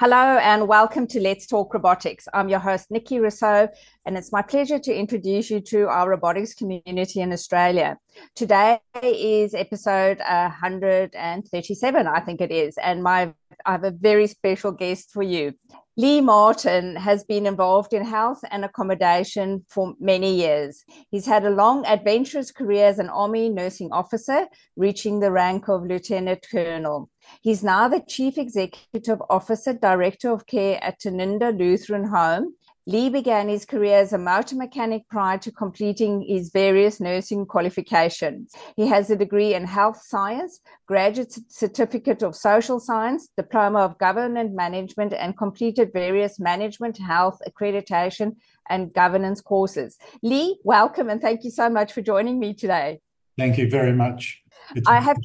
Hello and welcome to Let's Talk Robotics. I'm your host, Nikki Rousseau, and it's my pleasure to introduce you to our robotics community in Australia. Today is episode 137, I think it is, and my I have a very special guest for you. Lee Martin has been involved in health and accommodation for many years. He's had a long, adventurous career as an Army nursing officer, reaching the rank of Lieutenant Colonel. He's now the Chief Executive Officer, Director of Care at Tanunda Lutheran Home. Lee began his career as a motor mechanic prior to completing his various nursing qualifications. He has a degree in health science, graduate certificate of social science, diploma of government management, and completed various management, health, accreditation, and governance courses. Lee, welcome and thank you so much for joining me today. Thank you very much. It's I have.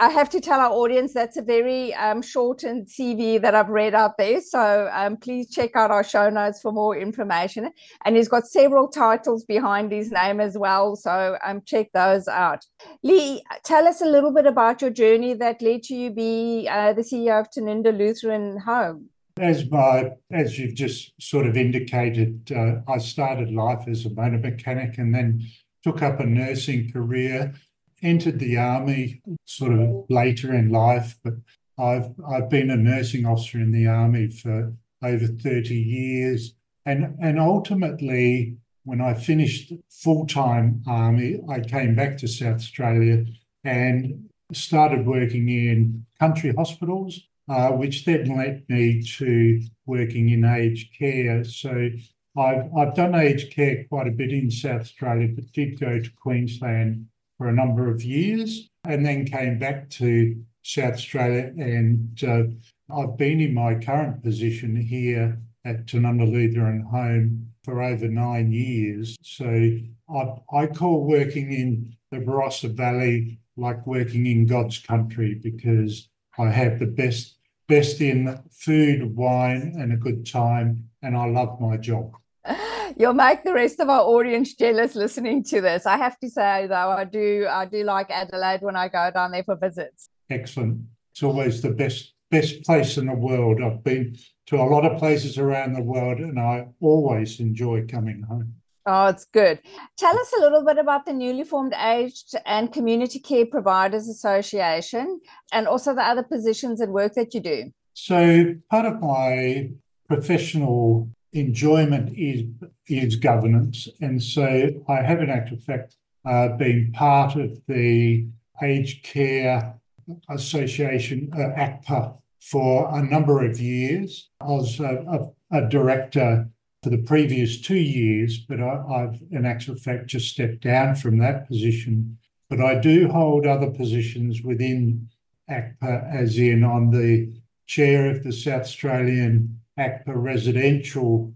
I have to tell our audience that's a very um, shortened CV that I've read out there. So um, please check out our show notes for more information. And he's got several titles behind his name as well. So um, check those out. Lee, tell us a little bit about your journey that led to you be uh, the CEO of Tanunda Lutheran Home. As my, as you've just sort of indicated, uh, I started life as a motor mechanic and then took up a nursing career entered the army sort of later in life, but I've I've been a nursing officer in the army for over 30 years. And and ultimately, when I finished full-time army, I came back to South Australia and started working in country hospitals, uh, which then led me to working in aged care. So I've I've done aged care quite a bit in South Australia, but did go to Queensland for a number of years and then came back to South Australia. And uh, I've been in my current position here at Tanunda Lutheran Home for over nine years. So I, I call working in the Barossa Valley like working in God's country because I have the best best in food, wine, and a good time, and I love my job. You'll make the rest of our audience jealous listening to this. I have to say though, I do I do like Adelaide when I go down there for visits. Excellent. It's always the best best place in the world. I've been to a lot of places around the world and I always enjoy coming home. Oh, it's good. Tell us a little bit about the newly formed Aged and Community Care Providers Association and also the other positions and work that you do. So, part of my professional enjoyment is is governance, and so I have, in actual fact, uh, been part of the Aged Care Association, uh, ACCPA, for a number of years. I was a, a, a director for the previous two years, but I, have in actual fact just stepped down from that position. But I do hold other positions within ACCPA, as in on the chair of the South Australian ACCPA Residential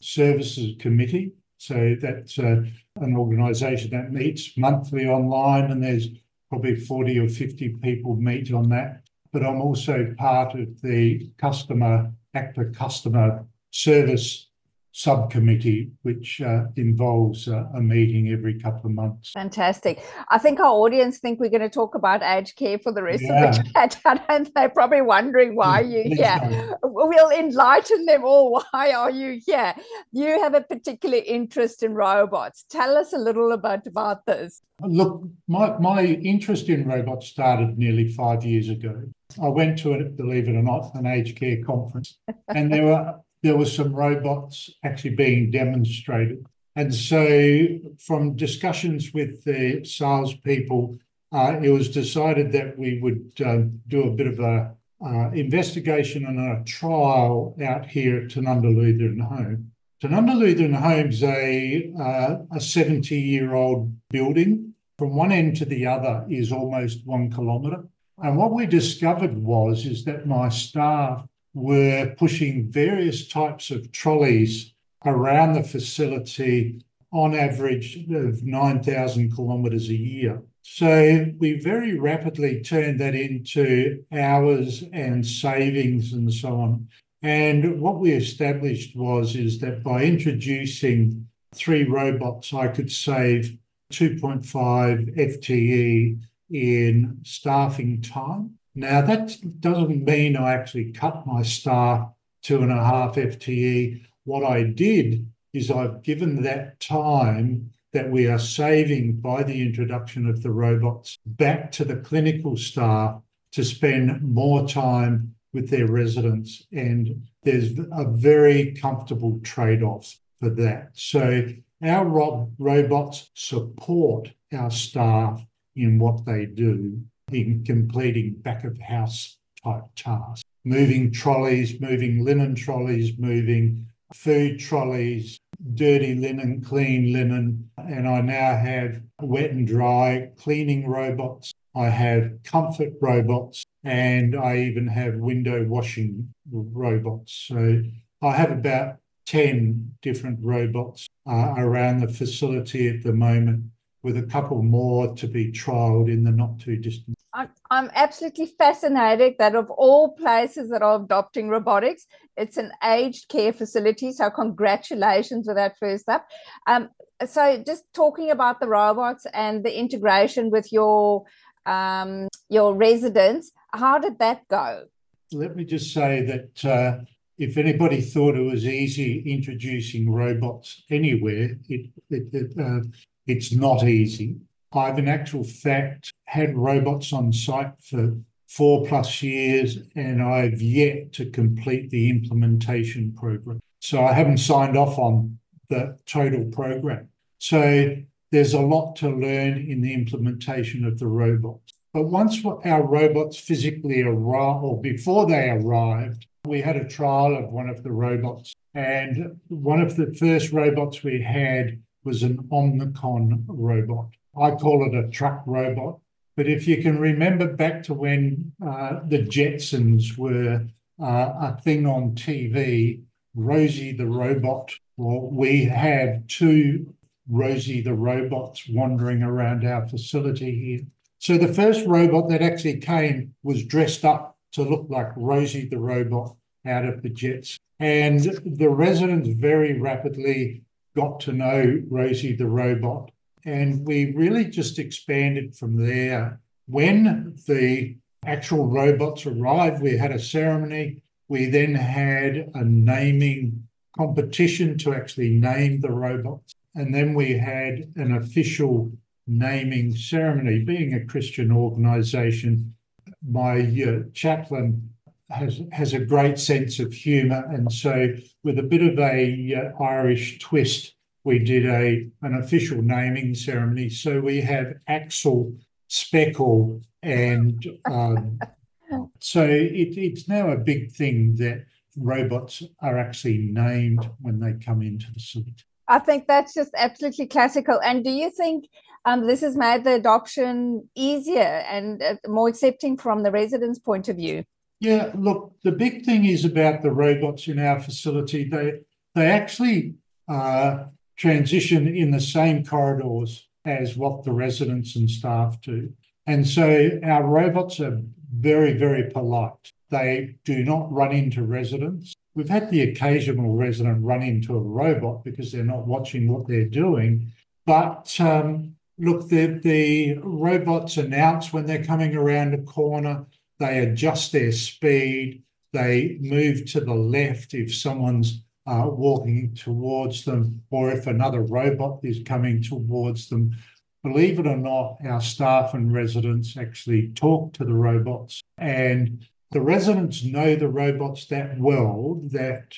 Services Committee. So that's uh, an organisation that meets monthly online, and there's probably 40 or 50 people meet on that. But I'm also part of the customer ACCPA customer service subcommittee, which uh, involves uh, a meeting every couple of months. Fantastic. I think our audience think we're going to talk about aged care for the rest yeah. of the chat, and they're probably wondering why you here. We'll enlighten them all. Why are you here? You have a particular interest in robots. Tell us a little bit about this. Look, my, my interest in robots started nearly five years ago. I went to, it, believe it or not, an aged care conference, and there were there were some robots actually being demonstrated. And so, from discussions with the salespeople, uh, it was decided that we would um, do a bit of a uh, investigation and a trial out here at Tanunda Lutheran Home. Tanunda Lutheran Home's a uh, a 70 year old building. From one end to the other is almost one kilometre. And what we discovered was is that my staff were pushing various types of trolleys around the facility on average of 9,000 kilometres a year. So we very rapidly turned that into hours and savings and so on. And what we established was is that by introducing three robots, I could save 2.5 FTE in staffing time. Now, that doesn't mean I actually cut my staff two and a half FTE. What I did is I've given that time that we are saving by the introduction of the robots back to the clinical staff to spend more time with their residents. And there's a very comfortable trade off for that. So our ro- robots support our staff in what they do in completing back of house type tasks, moving trolleys, moving linen trolleys, moving food trolleys, dirty linen, clean linen, and I now have wet and dry cleaning robots. I have comfort robots, and I even have window washing robots. So I have about 10 different robots uh, around the facility at the moment, with a couple more to be trialled in the not too distant. I'm absolutely fascinated that of all places that are adopting robotics, it's an aged care facility. So congratulations with that first up. Um, so just talking about the robots and the integration with your um, your residents, how did that go? Let me just say that uh, if anybody thought it was easy introducing robots anywhere, it, it, it uh, it's not easy. I've, in actual fact, had robots on site for four plus years, and I've yet to complete the implementation program. So I haven't signed off on the total program. So there's a lot to learn in the implementation of the robots. But once our robots physically arrived, or before they arrived, we had a trial of one of the robots. And one of the first robots we had was an Omnicon robot. I call it a truck robot. But if you can remember back to when uh, the Jetsons were uh, a thing on TV, Rosie the robot, well, we have two Rosie the robots wandering around our facility here. So the first robot that actually came was dressed up to look like Rosie the robot out of the jets. And the residents very rapidly got to know Rosie the robot. And we really just expanded from there. When the actual robots arrived, we had a ceremony. We then had a naming competition to actually name the robots. And then we had an official naming ceremony. Being a Christian organization, my uh, chaplain has has a great sense of humour, and so with a bit of a uh, Irish twist, we did a an official naming ceremony. So we have Axel, Speckle, and um, so it, it's now a big thing that robots are actually named when they come into the suite. I think that's just absolutely classical. And do you think um, this has made the adoption easier and uh, more accepting from the residents' point of view? Yeah, look, the big thing is about the robots in our facility. They they actually uh, transition in the same corridors as what the residents and staff do, and so our robots are very very polite. They do not run into residents. We've had the occasional resident run into a robot because they're not watching what they're doing, but um, look, the the robots announce when they're coming around a corner they adjust their speed, they move to the left if someone's uh, walking towards them or if another robot is coming towards them. Believe it or not, our staff and residents actually talk to the robots, and the residents know the robots that well that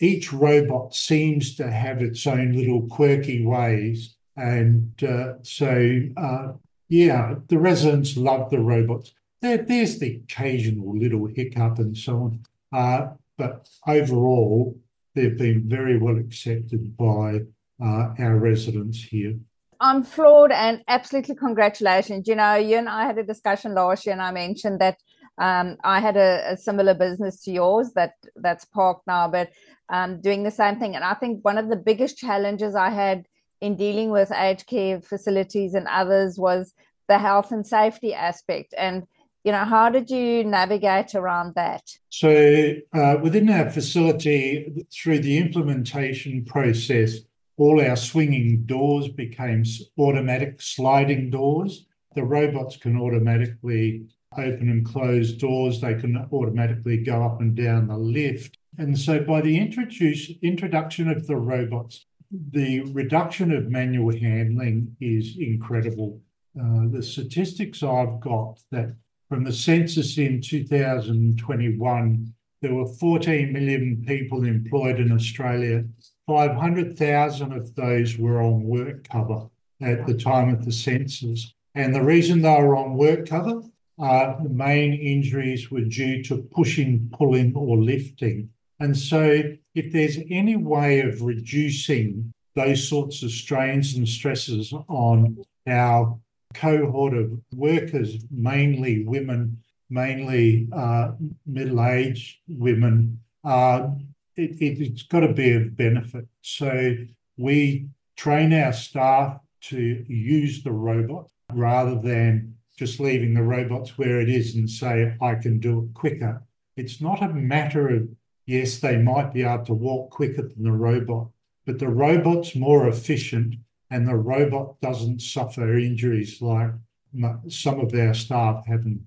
each robot seems to have its own little quirky ways. And uh, so, uh, yeah, the residents love the robots. There, there's the occasional little hiccup and so on. Uh, but overall, they've been very well accepted by uh, our residents here. I'm floored and absolutely congratulations. You know, you and I had a discussion last year, and I mentioned that um, I had a, a, similar business to yours that that's parked now, but um, doing the same thing. And I think one of the biggest challenges I had in dealing with aged care facilities and others was the health and safety aspect. And you know how did you navigate around that so uh, within our facility through the implementation process all our swinging doors became automatic sliding doors. The robots can automatically open and close doors. They can automatically go up and down the lift. And so by the introduce, introduction of the robots, the reduction of manual handling is incredible. Uh, the statistics I've got that from the census in 2021, there were 14 million people employed in Australia. 500,000 of those were on work cover at the time of the census. And the reason they were on work cover, uh, the main injuries were due to pushing, pulling, or lifting. And so, if there's any way of reducing those sorts of strains and stresses on our cohort of workers, mainly women, mainly uh, middle aged women, uh, it, it, has got to be of benefit. So, we train our staff to use the robot rather than just leaving the robots where it is and say, I can do it quicker. It's not a matter of yes, they might be able to walk quicker than the robot, but the robot's more efficient and the robot doesn't suffer injuries like some of our staff haven't.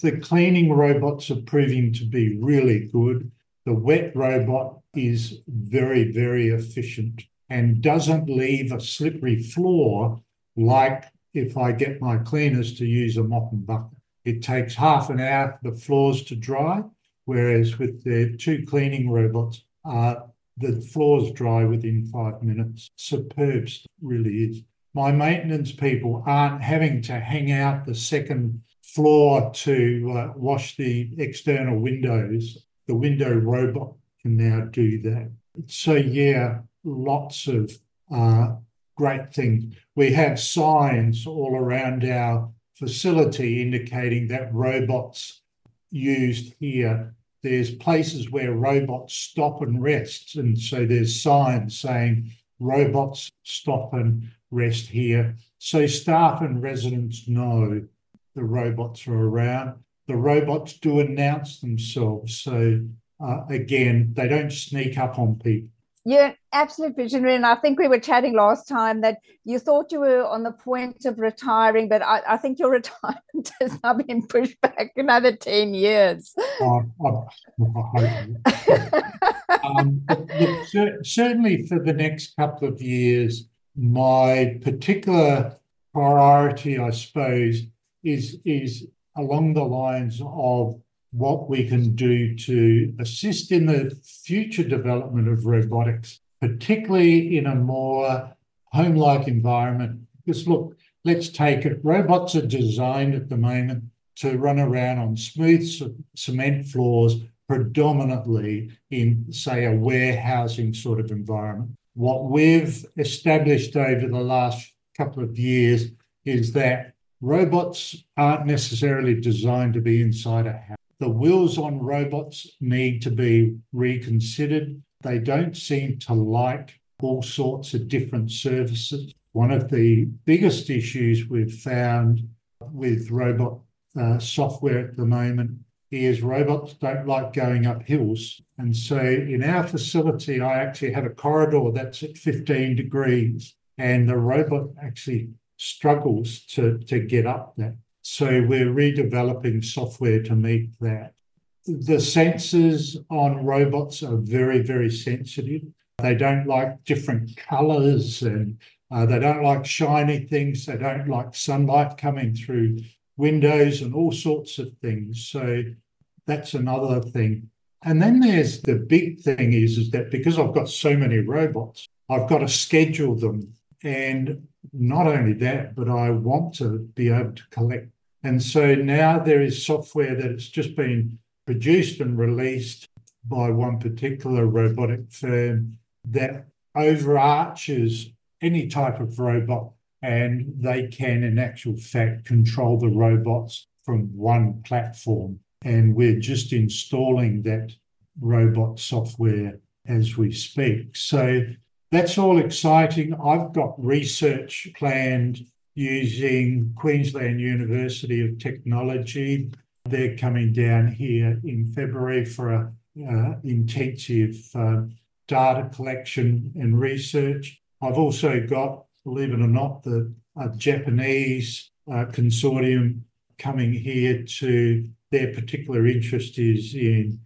The cleaning robots are proving to be really good. The wet robot is very, very efficient and doesn't leave a slippery floor like if I get my cleaners to use a mop and bucket. It takes half an hour for the floors to dry whereas with the two cleaning robots, uh, the floors dry within five minutes. Superb, really is. My maintenance people aren't having to hang out the second floor to uh, wash the external windows. The window robot can now do that. So, yeah, lots of uh, great things. We have signs all around our facility indicating that robots used here. There's places where robots stop and rest. And so there's signs saying robots stop and rest here. So staff and residents know the robots are around. The robots do announce themselves. So uh, again, they don't sneak up on people. You're an absolute visionary. And I think we were chatting last time that you thought you were on the point of retiring, but I, I think your retirement has now been pushed back another 10 years. Uh, um, look, certainly for the next couple of years, my particular priority, I suppose, is, is along the lines of what we can do to assist in the future development of robotics, particularly in a more home like environment. Because, look, let's take it robots are designed at the moment to run around on smooth cement floors, predominantly in, say, a warehousing sort of environment. What we've established over the last couple of years is that robots aren't necessarily designed to be inside a house the wheels on robots need to be reconsidered. They don't seem to like all sorts of different services. One of the biggest issues we've found with robot uh, software at the moment is robots don't like going up hills. And so in our facility, I actually have a corridor that's at 15 degrees, and the robot actually struggles to, to get up that. So we're redeveloping software to meet that. The sensors on robots are very, very sensitive. They don't like different colors and uh, they don't like shiny things. They don't like sunlight coming through windows and all sorts of things. So that's another thing. And then there's the big thing is, is that because I've got so many robots, I've got to schedule them. And not only that, but I want to be able to collect. And so now there is software that has just been produced and released by one particular robotic firm that overarches any type of robot and they can, in actual fact, control the robots from one platform. And we're just installing that robot software as we speak. So that's all exciting. I've got research planned using Queensland University of Technology. They're coming down here in February for a uh, intensive uh, data collection and research. I've also got, believe it or not, the Japanese uh, consortium coming here to their particular interest is in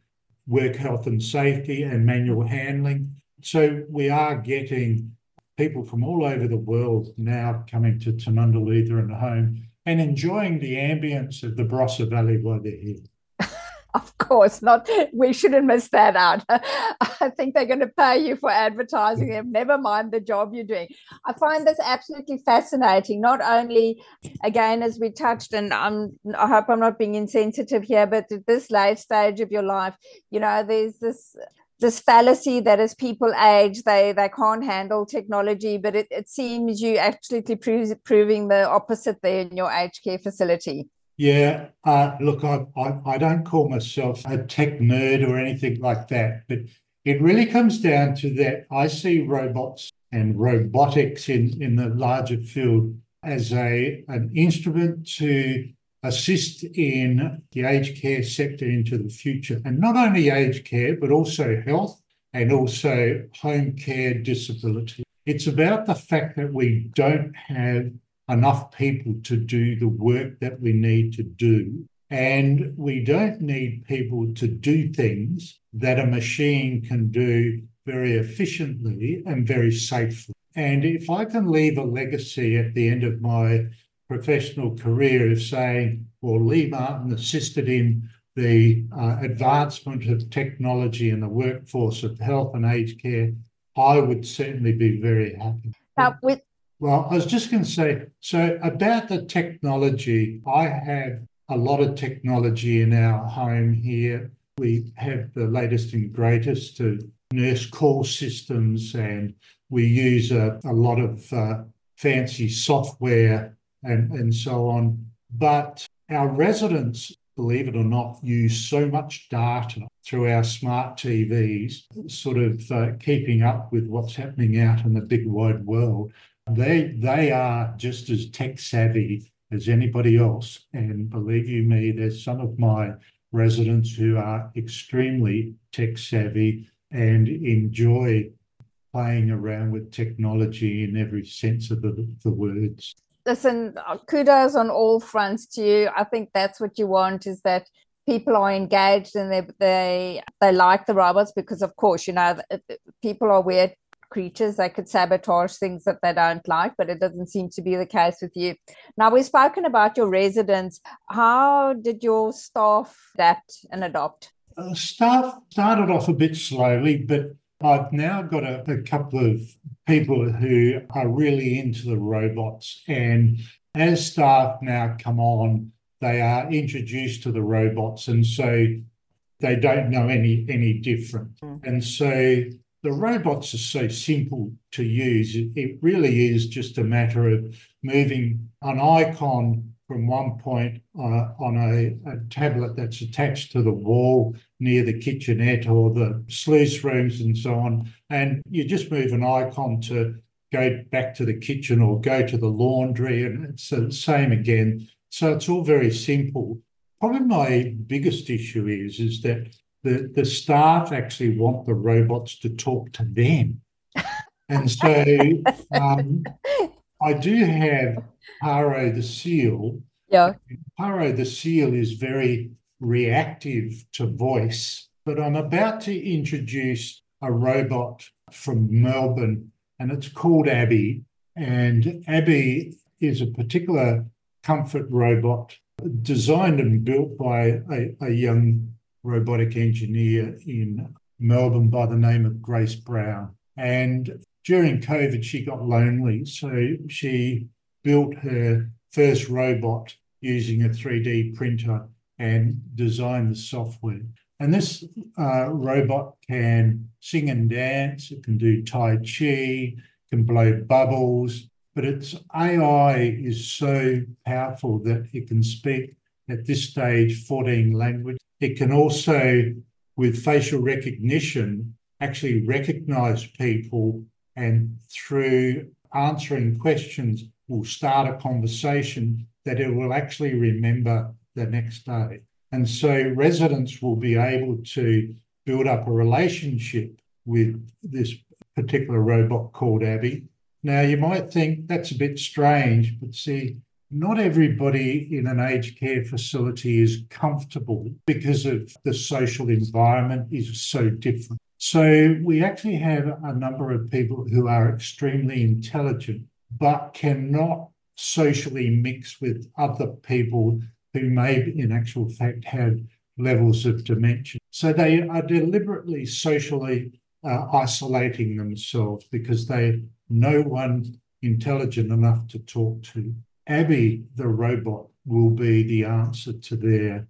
work health and safety and manual handling. So we are getting people from all over the world now coming to Tanunda and home and enjoying the ambience of the Barossa Valley while they're here. Of course, not. We shouldn't miss that out. I think they're going to pay you for advertising them. Never mind the job you're doing. I find this absolutely fascinating. Not only, again, as we touched, and I'm, I hope I'm not being insensitive here, but at this late stage of your life, you know, there's this this fallacy that as people age, they they can't handle technology. But it, it seems you absolutely proving the opposite there in your aged care facility. Yeah, uh, look, I, I, I don't call myself a tech nerd or anything like that, but it really comes down to that I see robots and robotics in, in the larger field as a an instrument to assist in the aged care sector into the future. And not only aged care, but also health and also home care disability. It's about the fact that we don't have enough people to do the work that we need to do. And we don't need people to do things that a machine can do very efficiently and very safely. And if I can leave a legacy at the end of my professional career of saying, well, Lee Martin assisted in the uh, advancement of technology in the workforce of health and aged care, I would certainly be very happy. With well, I was just going to say so about the technology, I have a lot of technology in our home here. We have the latest and greatest to nurse call systems, and we use a, a lot of uh, fancy software and, and so on. But our residents, believe it or not, use so much data through our smart TVs, sort of uh, keeping up with what's happening out in the big wide world they they are just as tech savvy as anybody else. And believe you me, there's some of my residents who are extremely tech savvy and enjoy playing around with technology in every sense of the, the words. Listen, kudos on all fronts to you. I think that's what you want is that people are engaged and they they they like the robots because of course you know people are weird creatures that could sabotage things that they don't like, but it doesn't seem to be the case with you. Now, we've spoken about your residents. How did your staff adapt and adopt? Uh, staff started off a bit slowly, but I've now got a, a couple of people who are really into the robots. And as staff now come on, they are introduced to the robots. And so they don't know any any different. Mm. And so the robots are so simple to use. It, really is just a matter of moving an icon from one point uh, on a, a, tablet that's attached to the wall near the kitchenette or the sluice rooms and so on. And you just move an icon to go back to the kitchen or go to the laundry, and it's the same again. So it's all very simple. Probably my biggest issue is, is that the, the staff actually want the robots to talk to them. And so um, I do have Paro the seal. Yeah. Paro the seal is very reactive to voice, but I'm about to introduce a robot from Melbourne and it's called Abby. And Abby is a particular comfort robot designed and built by a, a young robotic engineer in Melbourne by the name of Grace Brown. And during COVID, she got lonely. So she built her first robot using a 3D printer and design the software. And this uh, robot can sing and dance, it can do Tai Chi, can blow bubbles, but its AI is so powerful that it can speak at this stage 14 languages. It can also, with facial recognition, actually recognize people and through answering questions will start a conversation that it will actually remember the next day. And so residents will be able to build up a relationship with this particular robot called Abby. Now, you might think that's a bit strange, but see, not everybody in an aged care facility is comfortable because of the social environment is so different. So we actually have a number of people who are extremely intelligent but cannot socially mix with other people who may, in actual fact, have levels of dementia. So they are deliberately socially uh, isolating themselves because they no one intelligent enough to talk to. Abby, the robot, will be the answer to their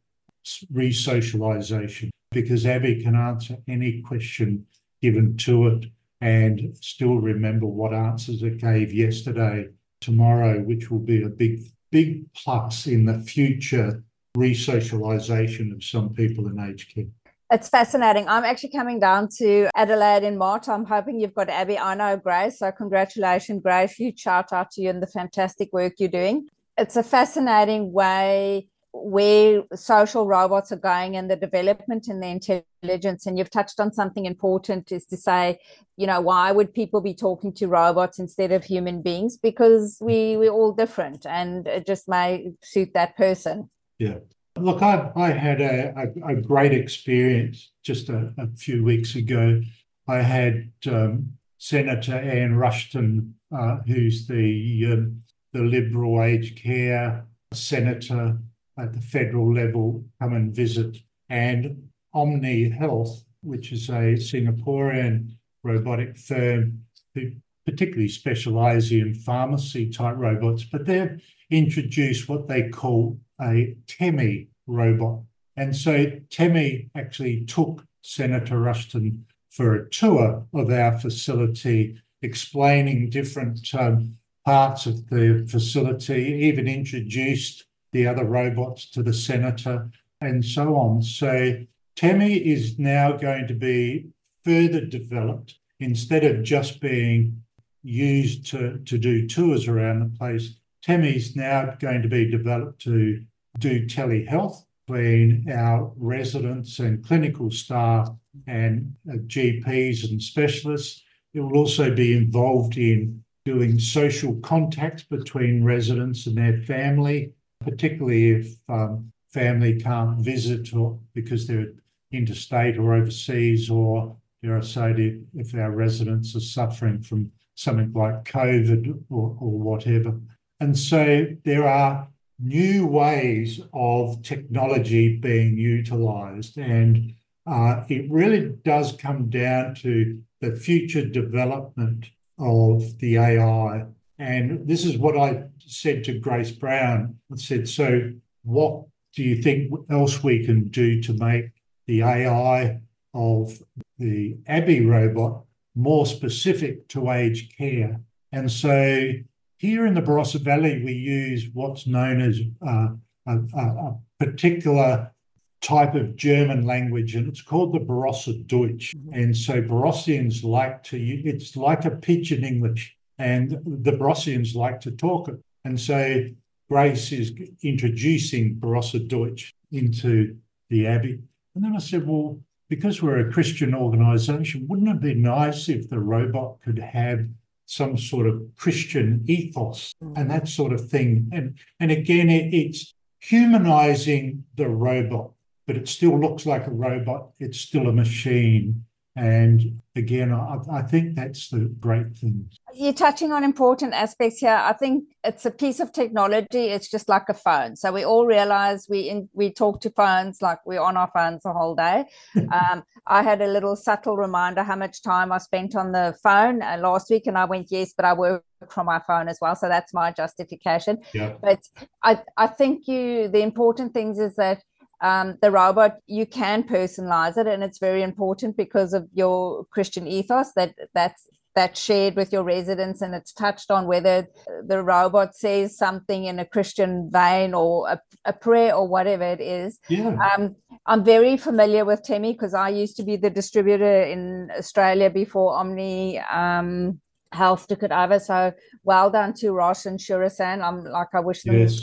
re-socialization because Abby can answer any question given to it and still remember what answers it gave yesterday, tomorrow, which will be a big, big plus in the future re-socialization of some people in aged care. It's fascinating. I'm actually coming down to Adelaide in March. I'm hoping you've got Abby. I know Grace. So, congratulations, Grace. Huge shout out to you and the fantastic work you're doing. It's a fascinating way where social robots are going and the development in the intelligence. And you've touched on something important is to say, you know, why would people be talking to robots instead of human beings? Because we, we're all different and it just may suit that person. Yeah. Look, I, I had a, a, a great experience just a, a, few weeks ago. I had um, Senator Anne Ruston, uh, who's the um, the Liberal aged care senator at the federal level, come and visit, and Omni Health, which is a Singaporean robotic firm who particularly specialise in pharmacy type robots, but they've introduced what they call a TEMI robot. And so TEMI actually took Senator Ruston for a tour of our facility, explaining different um, parts of the facility, even introduced the other robots to the senator, and so on. So TEMI is now going to be further developed instead of just being used to, to do tours around the place. TEMI is now going to be developed to do telehealth between our residents and clinical staff and uh, GPs and specialists. It will also be involved in doing social contacts between residents and their family, particularly if um, family can't visit or because they're interstate or overseas, or dare I say, if our residents are suffering from something like COVID or, or whatever. And so there are new ways of technology being utilized. And uh, it really does come down to the future development of the AI. And this is what I said to Grace Brown. I said, so what do you think else we can do to make the AI of the Abby robot more specific to aged care? And so here in the Barossa Valley, we use what's known as uh, a, a, particular type of German language, and it's called the Barossa Deutsch. Mm-hmm. And so Barossians like to, it's like a pidgin English, and the Barossians like to talk. And say Grace is introducing Barossa Deutsch into the Abby. And then I said, well, because we're a Christian organisation, wouldn't it be nice if the robot could have some sort of Christian ethos and that sort of thing. And and again, it, it's humanizing the robot, but it still looks like a robot. It's still a machine. And again, I, I, think that's the great thing. You're touching on important aspects here. I think it's a piece of technology. It's just like a phone. So we all realize we in, we talk to phones like we're on our phones the whole day. um, I had a little subtle reminder how much time I spent on the phone uh, last week, and I went yes, but I work from my phone as well. So that's my justification. Yeah. But I I think you the important things is that um, the robot you can personalize it and it's very important because of your christian ethos that that's that's shared with your residents and it's touched on whether the robot says something in a christian vein or a, a prayer or whatever it is yeah. Um, i'm very familiar with temi because i used to be the distributor in australia before omni um, health to over. So well done to Ross and Shurasan. I'm like I wish them yes.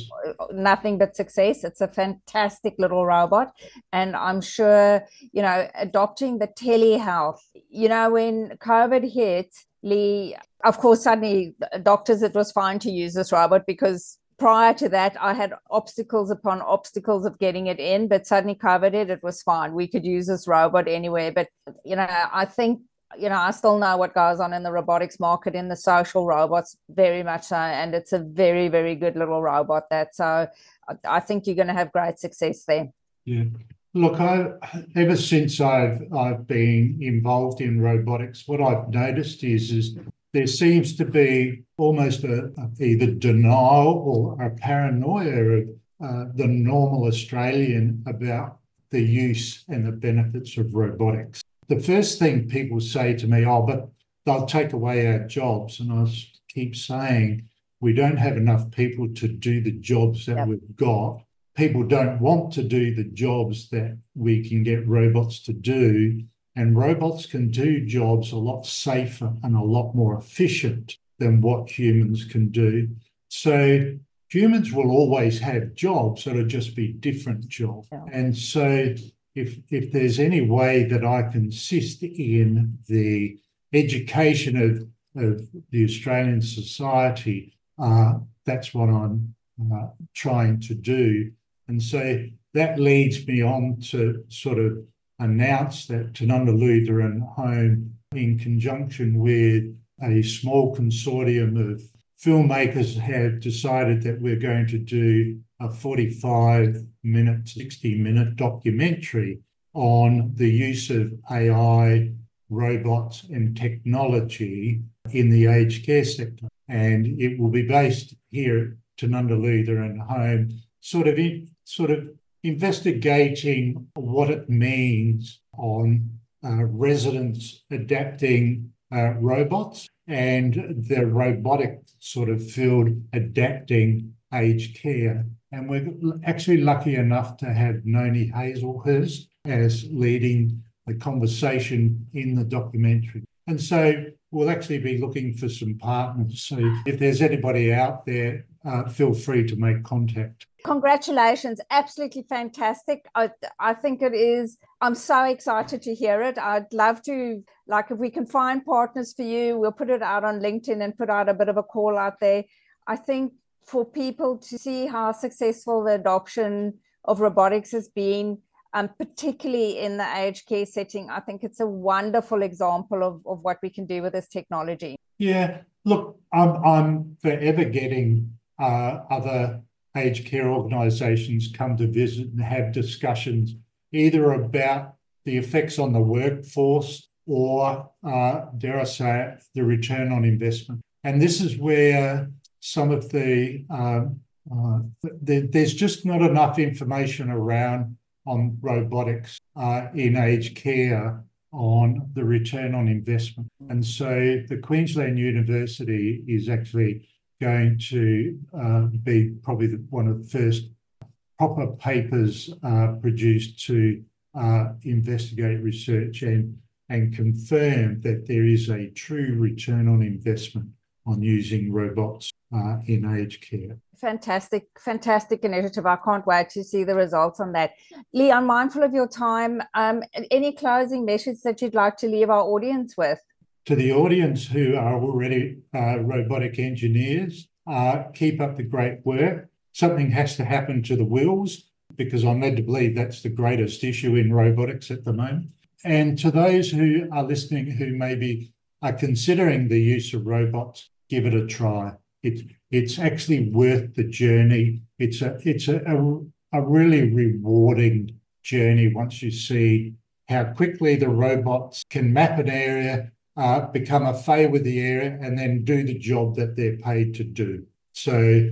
nothing but success. It's a fantastic little robot, and I'm sure you know adopting the telehealth. You know when COVID hit, Lee, of course, suddenly doctors, it was fine to use this robot because prior to that, I had obstacles upon obstacles of getting it in, but suddenly COVID hit. It was fine. We could use this robot anywhere. But, you know, I think, you know, I still know what goes on in the robotics market, in the social robots, very much so. And it's a very, very good little robot that. So I think you're going to have great success there. Yeah. Look, I ever since I've I've been involved in robotics, what I've noticed is is there seems to be almost a, a either denial or a paranoia of uh, the normal Australian about the use and the benefits of robotics. The first thing people say to me, oh, but they'll take away our jobs. And I keep saying, we don't have enough people to do the jobs that we've got. People don't want to do the jobs that we can get robots to do. And robots can do jobs a lot safer and a lot more efficient than what humans can do. So humans will always have jobs, it'll just be different jobs. And so if if there's any way that I can assist in the education of, of the Australian society, uh, that's what I'm uh, trying to do. And so that leads me on to sort of announce that Tanunda Lutheran Home, in conjunction with a small consortium of filmmakers, have decided that we're going to do a 45 minute, 60 minute documentary on the use of AI, robots, and technology in the aged care sector. And it will be based here at Tanunda Lutheran Home, sort of in, sort of investigating what it means on uh, residents adapting uh, robots and the robotic sort of field adapting aged care. And we're actually lucky enough to have Noni Hazlehurst as leading the conversation in the documentary. And so we'll actually be looking for some partners. So if there's anybody out there, uh, feel free to make contact. Congratulations. Absolutely fantastic. I, I think it is. I'm so excited to hear it. I'd love to, like, if we can find partners for you, we'll put it out on LinkedIn and put out a bit of a call out there. I think for people to see how successful the adoption of robotics has been, um, particularly in the aged care setting, I think it's a wonderful example of, of what we can do with this technology. Yeah, look, I'm, I'm forever getting uh, other aged care organisations come to visit and have discussions either about the effects on the workforce or, uh, dare I say it, the return on investment. And this is where some of the, um, uh, the there's just not enough information around on robotics uh, in aged care on the return on investment. And so the Queensland University is actually going to uh, be probably the, one of the first proper papers uh, produced to uh, investigate research and, and confirm that there is a true return on investment on using robots uh, in aged care. Fantastic, fantastic initiative. I can't wait to see the results on that. Lee, I'm mindful of your time. Um, any closing message that you'd like to leave our audience with? to the audience who are already uh, robotic engineers, uh, keep up the great work. Something has to happen to the wheels because I'm led to believe that's the greatest issue in robotics at the moment. And to those who are listening who maybe are considering the use of robots, give it a try. It's it's actually worth the journey. It's a it's a, a, a really rewarding journey once you see how quickly the robots can map an area uh, become a fay with the area and then do the job that they're paid to do. So,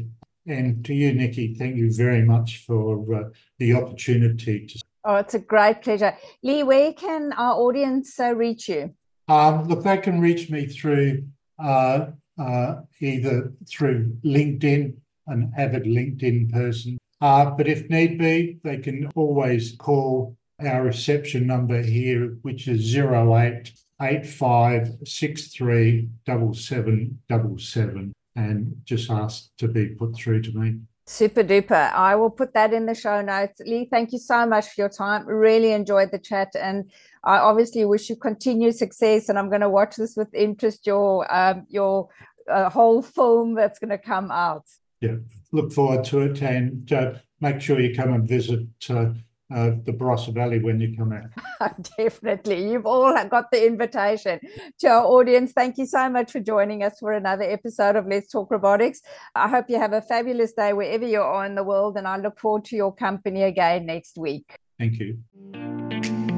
and to you, Nikki, thank you very much for uh, the opportunity to. Oh, it's a great pleasure. Lee, where can our audience uh, reach you? Um, look, they can reach me through uh, uh, either through LinkedIn, an avid LinkedIn person, uh, but if need be, they can always call our reception number here, which is 08 eight five six three double seven double seven and just ask to be put through to me. Super duper. I will put that in the show notes. Lee, thank you so much for your time. Really enjoyed the chat. And I obviously wish you continued success. And I'm going to watch this with interest, your, um, your uh, whole film that's going to come out. Yeah, look forward to it. And uh, make sure you come and visit uh, uh, the Barossa Valley when you come out. Definitely. You've all got the invitation. To our audience, thank you so much for joining us for another episode of Let's Talk Robotics. I hope you have a fabulous day wherever you are in the world, and I look forward to your company again next week. Thank you.